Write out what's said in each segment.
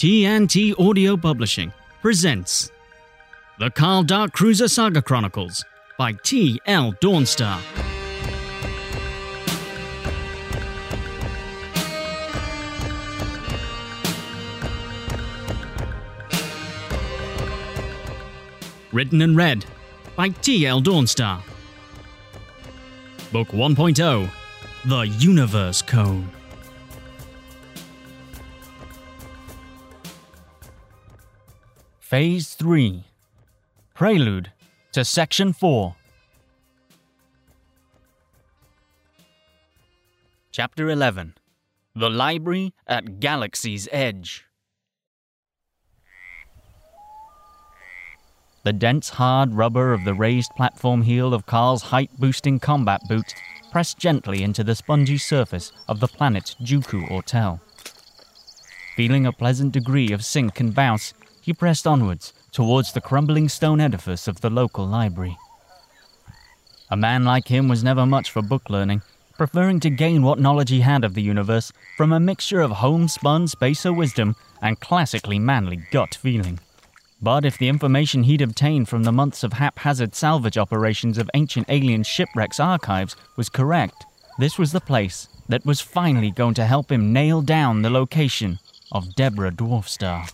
TNT Audio Publishing presents The Carl Dark Cruiser Saga Chronicles by T.L. Dawnstar. Written and read by T.L. Dawnstar. Book 1.0 The Universe Cone. Phase 3 Prelude to Section 4. Chapter 11 The Library at Galaxy's Edge. The dense, hard rubber of the raised platform heel of Carl's height boosting combat boots pressed gently into the spongy surface of the planet's Juku Ortel. Feeling a pleasant degree of sink and bounce, he pressed onwards towards the crumbling stone edifice of the local library. A man like him was never much for book learning, preferring to gain what knowledge he had of the universe from a mixture of homespun spacer wisdom and classically manly gut feeling. But if the information he'd obtained from the months of haphazard salvage operations of ancient alien shipwrecks archives was correct, this was the place that was finally going to help him nail down the location of Deborah Dwarfstar.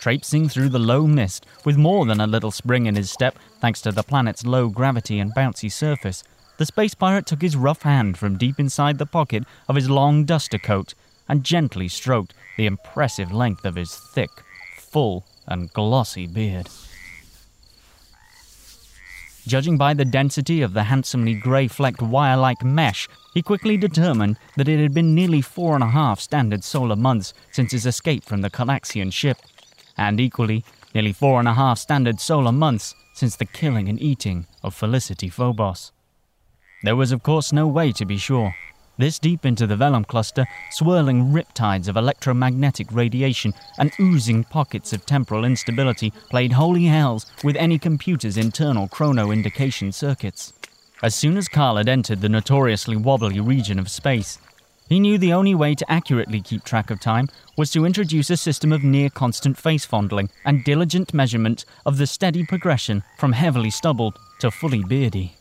Traipsing through the low mist with more than a little spring in his step, thanks to the planet's low gravity and bouncy surface, the space pirate took his rough hand from deep inside the pocket of his long duster coat and gently stroked the impressive length of his thick, full, and glossy beard. Judging by the density of the handsomely grey flecked wire like mesh, he quickly determined that it had been nearly four and a half standard solar months since his escape from the Calaxian ship, and equally, nearly four and a half standard solar months since the killing and eating of Felicity Phobos. There was, of course, no way to be sure. This deep into the Vellum cluster, swirling riptides of electromagnetic radiation and oozing pockets of temporal instability played holy hells with any computer's internal chrono indication circuits. As soon as Carl had entered the notoriously wobbly region of space, he knew the only way to accurately keep track of time was to introduce a system of near constant face fondling and diligent measurement of the steady progression from heavily stubbled to fully beardy.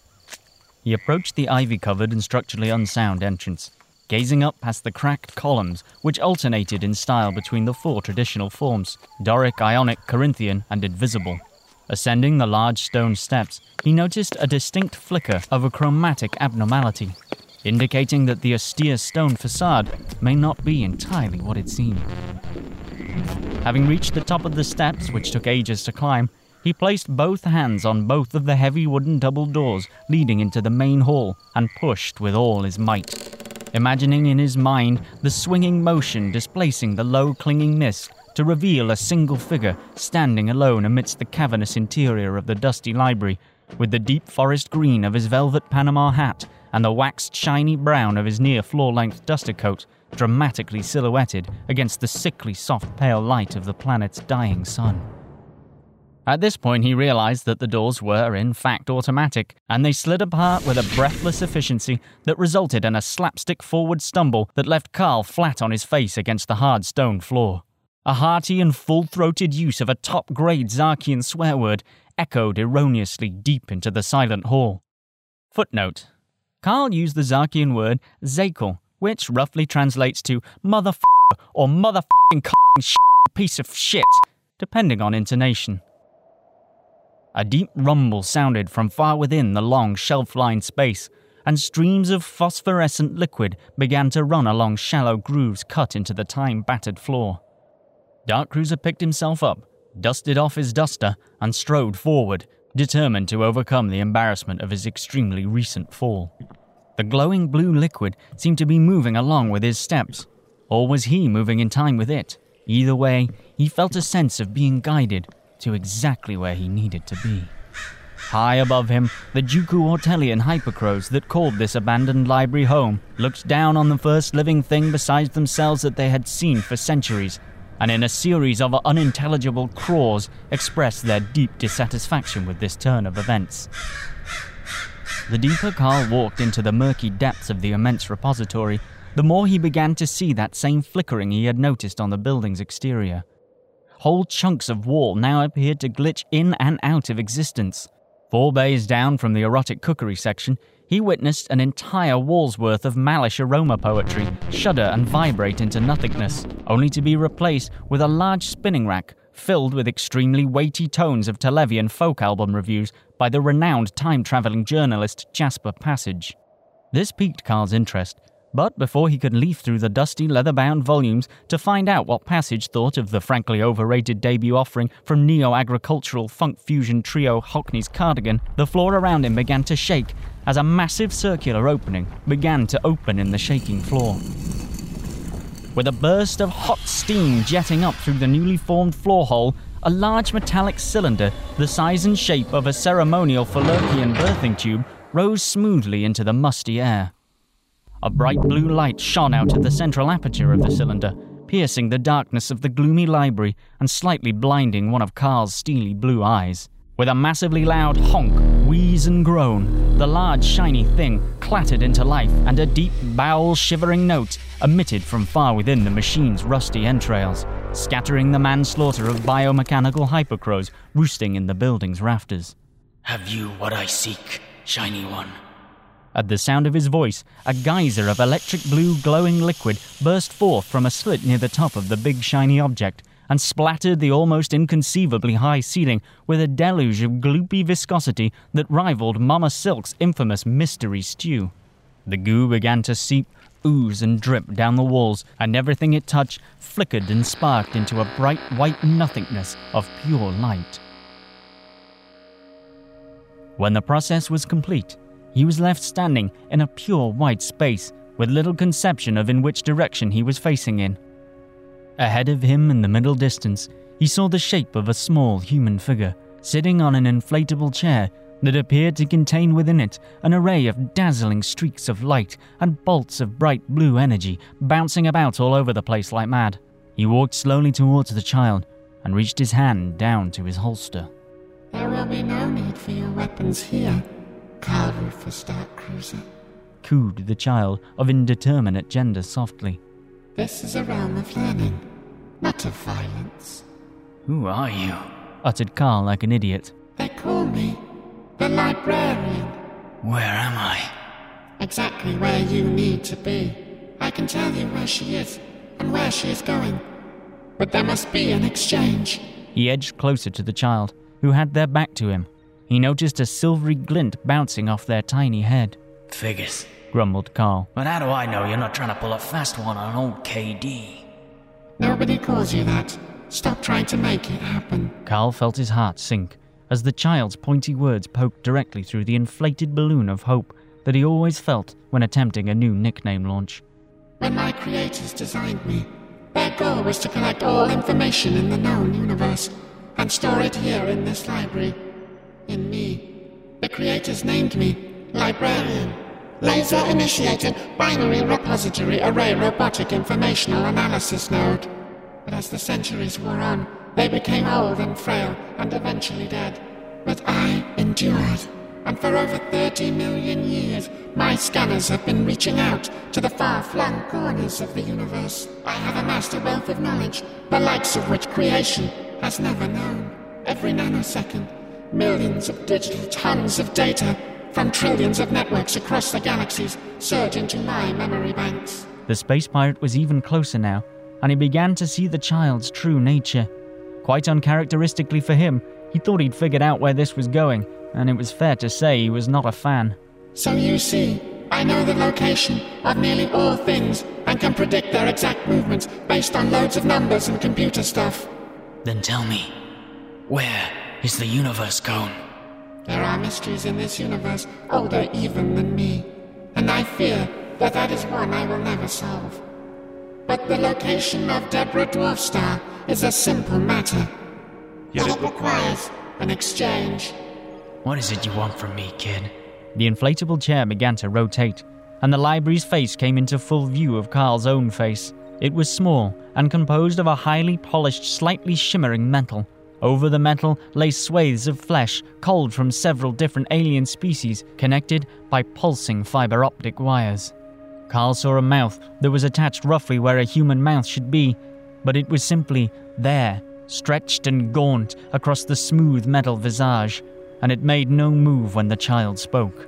He approached the ivy covered and structurally unsound entrance, gazing up past the cracked columns which alternated in style between the four traditional forms Doric, Ionic, Corinthian, and Invisible. Ascending the large stone steps, he noticed a distinct flicker of a chromatic abnormality, indicating that the austere stone facade may not be entirely what it seemed. Having reached the top of the steps, which took ages to climb, he placed both hands on both of the heavy wooden double doors leading into the main hall and pushed with all his might, imagining in his mind the swinging motion displacing the low clinging mist to reveal a single figure standing alone amidst the cavernous interior of the dusty library, with the deep forest green of his velvet Panama hat and the waxed shiny brown of his near floor length duster coat dramatically silhouetted against the sickly soft pale light of the planet's dying sun. At this point, he realized that the doors were, in fact, automatic, and they slid apart with a breathless efficiency that resulted in a slapstick forward stumble that left Carl flat on his face against the hard stone floor. A hearty and full throated use of a top grade Zarkian swear word echoed erroneously deep into the silent hall. Footnote Carl used the Zarkian word Zakel, which roughly translates to motherfucker or motherfucking piece of shit, depending on intonation. A deep rumble sounded from far within the long shelf lined space, and streams of phosphorescent liquid began to run along shallow grooves cut into the time battered floor. Dark Cruiser picked himself up, dusted off his duster, and strode forward, determined to overcome the embarrassment of his extremely recent fall. The glowing blue liquid seemed to be moving along with his steps, or was he moving in time with it? Either way, he felt a sense of being guided to exactly where he needed to be. High above him, the Juku Ortelian hypercrows that called this abandoned library home looked down on the first living thing besides themselves that they had seen for centuries, and in a series of unintelligible craws expressed their deep dissatisfaction with this turn of events. The deeper Carl walked into the murky depths of the immense repository, the more he began to see that same flickering he had noticed on the building's exterior. Whole chunks of wall now appeared to glitch in and out of existence. Four bays down from the erotic cookery section, he witnessed an entire wall's worth of Malish aroma poetry shudder and vibrate into nothingness, only to be replaced with a large spinning rack filled with extremely weighty tones of Televian folk album reviews by the renowned time traveling journalist Jasper Passage. This piqued Carl's interest, but before he could leaf through the dusty leather bound volumes to find out what Passage thought of the frankly overrated debut offering from neo agricultural funk fusion trio Hockney's Cardigan, the floor around him began to shake as a massive circular opening began to open in the shaking floor. With a burst of hot steam jetting up through the newly formed floor hole, a large metallic cylinder, the size and shape of a ceremonial Fallopian birthing tube, rose smoothly into the musty air. A bright blue light shone out of the central aperture of the cylinder, piercing the darkness of the gloomy library and slightly blinding one of Carl's steely blue eyes. With a massively loud honk, wheeze, and groan, the large shiny thing clattered into life, and a deep, bowel shivering note emitted from far within the machine's rusty entrails, scattering the manslaughter of biomechanical hypercrows roosting in the building's rafters. Have you what I seek, shiny one? At the sound of his voice, a geyser of electric blue glowing liquid burst forth from a slit near the top of the big shiny object and splattered the almost inconceivably high ceiling with a deluge of gloopy viscosity that rivaled Mama Silk's infamous mystery stew. The goo began to seep, ooze, and drip down the walls, and everything it touched flickered and sparked into a bright white nothingness of pure light. When the process was complete, he was left standing in a pure white space with little conception of in which direction he was facing in. Ahead of him in the middle distance, he saw the shape of a small human figure sitting on an inflatable chair that appeared to contain within it an array of dazzling streaks of light and bolts of bright blue energy bouncing about all over the place like mad. He walked slowly towards the child and reached his hand down to his holster. There will be no need for your weapons here, Carl Rufus Darkcruiser. Cooed the child of indeterminate gender softly. This is a realm of learning, not of violence. Who are you? uttered Carl like an idiot. They call me the librarian. Where am I? Exactly where you need to be. I can tell you where she is and where she is going. But there must be an exchange. He edged closer to the child, who had their back to him. He noticed a silvery glint bouncing off their tiny head. Figures. Grumbled Carl. But how do I know you're not trying to pull a fast one on old KD? Nobody calls you that. Stop trying to make it happen. Carl felt his heart sink as the child's pointy words poked directly through the inflated balloon of hope that he always felt when attempting a new nickname launch. When my creators designed me, their goal was to collect all information in the known universe and store it here in this library. In me. The creators named me Librarian. Laser initiated binary repository array robotic informational analysis node. But as the centuries wore on, they became old and frail and eventually dead. But I endured. And for over 30 million years, my scanners have been reaching out to the far flung corners of the universe. I have amassed a wealth of knowledge, the likes of which creation has never known. Every nanosecond, millions of digital tons of data from trillions of networks across the galaxies surge into my memory banks. The space pirate was even closer now, and he began to see the child's true nature. Quite uncharacteristically for him, he thought he'd figured out where this was going, and it was fair to say he was not a fan. So you see, I know the location of nearly all things and can predict their exact movements based on loads of numbers and computer stuff. Then tell me, where is the universe gone? There are mysteries in this universe older even than me, and I fear that that is one I will never solve. But the location of Deborah Dwarfstar is a simple matter. Yet it requires an exchange. What is it you want from me, kid? The inflatable chair began to rotate, and the library's face came into full view of Carl's own face. It was small and composed of a highly polished, slightly shimmering metal. Over the metal lay swathes of flesh, culled from several different alien species, connected by pulsing fiber optic wires. Carl saw a mouth that was attached roughly where a human mouth should be, but it was simply there, stretched and gaunt across the smooth metal visage, and it made no move when the child spoke.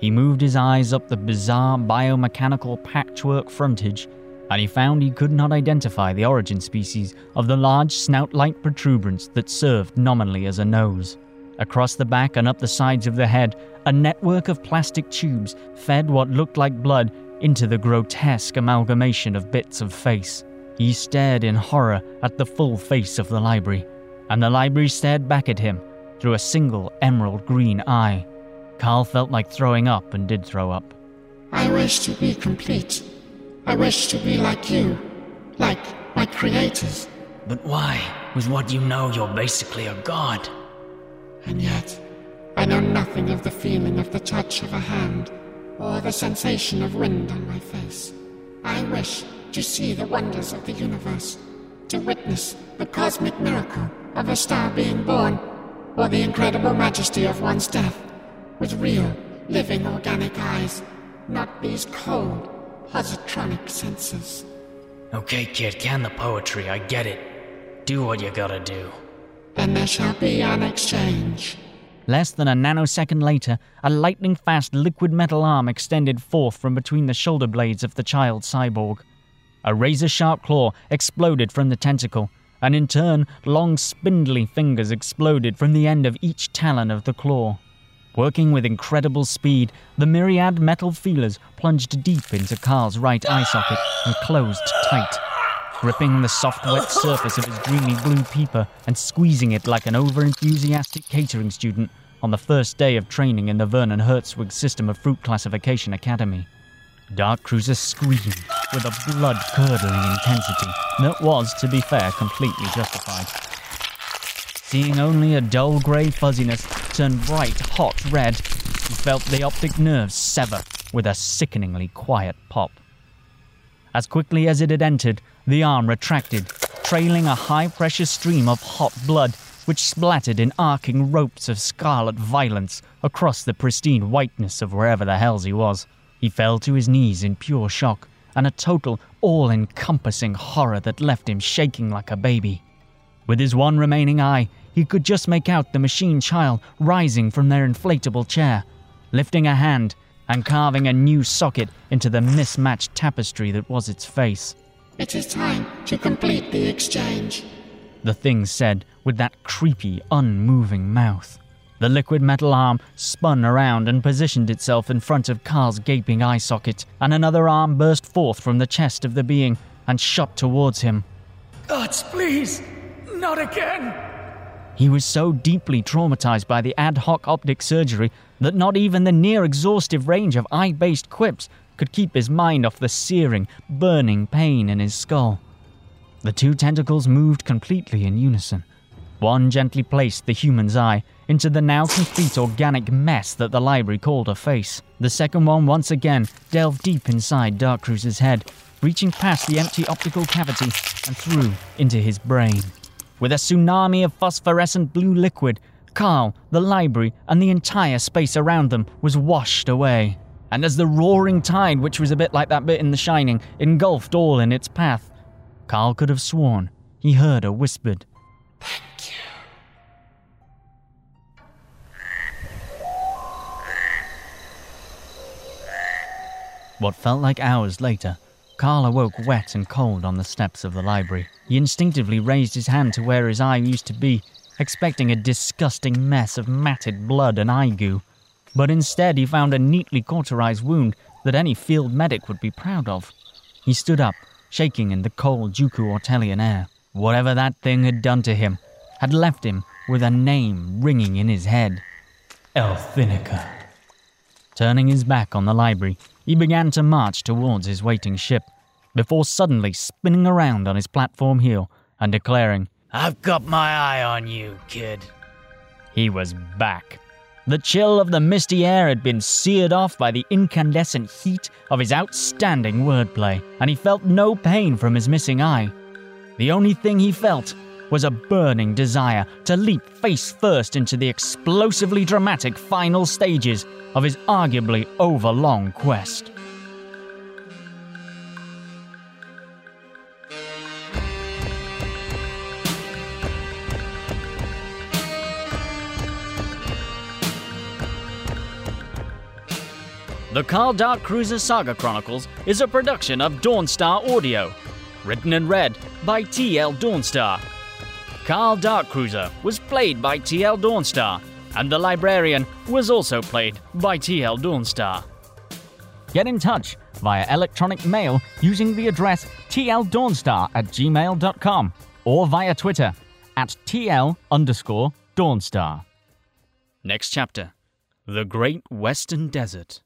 He moved his eyes up the bizarre biomechanical patchwork frontage, and he found he could not identify the origin species of the large snout like protuberance that served nominally as a nose. Across the back and up the sides of the head, a network of plastic tubes fed what looked like blood into the grotesque amalgamation of bits of face. He stared in horror at the full face of the library, and the library stared back at him through a single emerald green eye. Carl felt like throwing up and did throw up. I wish to be complete. I wish to be like you, like my creators. But why? With what you know, you're basically a god. And yet, I know nothing of the feeling of the touch of a hand or the sensation of wind on my face. I wish to see the wonders of the universe, to witness the cosmic miracle of a star being born, or the incredible majesty of one's death, with real, living organic eyes, not these cold, positronic senses. Okay, kid, can the poetry, I get it. Do what you gotta do. Then there shall be an exchange. Less than a nanosecond later, a lightning fast liquid metal arm extended forth from between the shoulder blades of the child cyborg. A razor sharp claw exploded from the tentacle, and in turn, long spindly fingers exploded from the end of each talon of the claw. Working with incredible speed, the myriad metal feelers plunged deep into Carl's right eye socket and closed tight, gripping the soft wet surface of his dreamy blue peeper and squeezing it like an over-enthusiastic catering student on the first day of training in the Vernon Hertzwig system of fruit classification academy. Dark Cruiser screamed with a blood curdling intensity that was, to be fair, completely justified. Seeing only a dull grey fuzziness turn bright, hot red, he felt the optic nerves sever with a sickeningly quiet pop. As quickly as it had entered, the arm retracted, trailing a high pressure stream of hot blood which splattered in arcing ropes of scarlet violence across the pristine whiteness of wherever the hells he was. He fell to his knees in pure shock and a total, all encompassing horror that left him shaking like a baby. With his one remaining eye, he could just make out the machine child rising from their inflatable chair, lifting a hand and carving a new socket into the mismatched tapestry that was its face. It is time to complete the exchange. The thing said with that creepy, unmoving mouth. The liquid metal arm spun around and positioned itself in front of Carl's gaping eye socket, and another arm burst forth from the chest of the being and shot towards him. Gods, please! Not again! He was so deeply traumatized by the ad hoc optic surgery that not even the near exhaustive range of eye based quips could keep his mind off the searing, burning pain in his skull. The two tentacles moved completely in unison. One gently placed the human's eye into the now complete organic mess that the library called a face. The second one once again delved deep inside Dark Cruiser's head, reaching past the empty optical cavity and through into his brain. With a tsunami of phosphorescent blue liquid, Carl, the library, and the entire space around them was washed away. And as the roaring tide, which was a bit like that bit in The Shining, engulfed all in its path, Carl could have sworn he heard a whispered, Thank you. What felt like hours later, Carl awoke wet and cold on the steps of the library. He instinctively raised his hand to where his eye used to be, expecting a disgusting mess of matted blood and eye goo. But instead, he found a neatly cauterized wound that any field medic would be proud of. He stood up, shaking in the cold Juku Ortelian air. Whatever that thing had done to him had left him with a name ringing in his head Elfinica. Turning his back on the library, he began to march towards his waiting ship, before suddenly spinning around on his platform heel and declaring, I've got my eye on you, kid. He was back. The chill of the misty air had been seared off by the incandescent heat of his outstanding wordplay, and he felt no pain from his missing eye. The only thing he felt was a burning desire to leap face first into the explosively dramatic final stages of his arguably overlong quest. The Carl Dark Cruiser Saga Chronicles is a production of Dawnstar Audio, written and read by T.L. Dawnstar Carl Dark Cruiser was played by T.L. Dawnstar, and the librarian was also played by T.L. Dawnstar. Get in touch via electronic mail using the address tldawnstar at gmail.com or via Twitter at tl underscore dawnstar. Next chapter The Great Western Desert.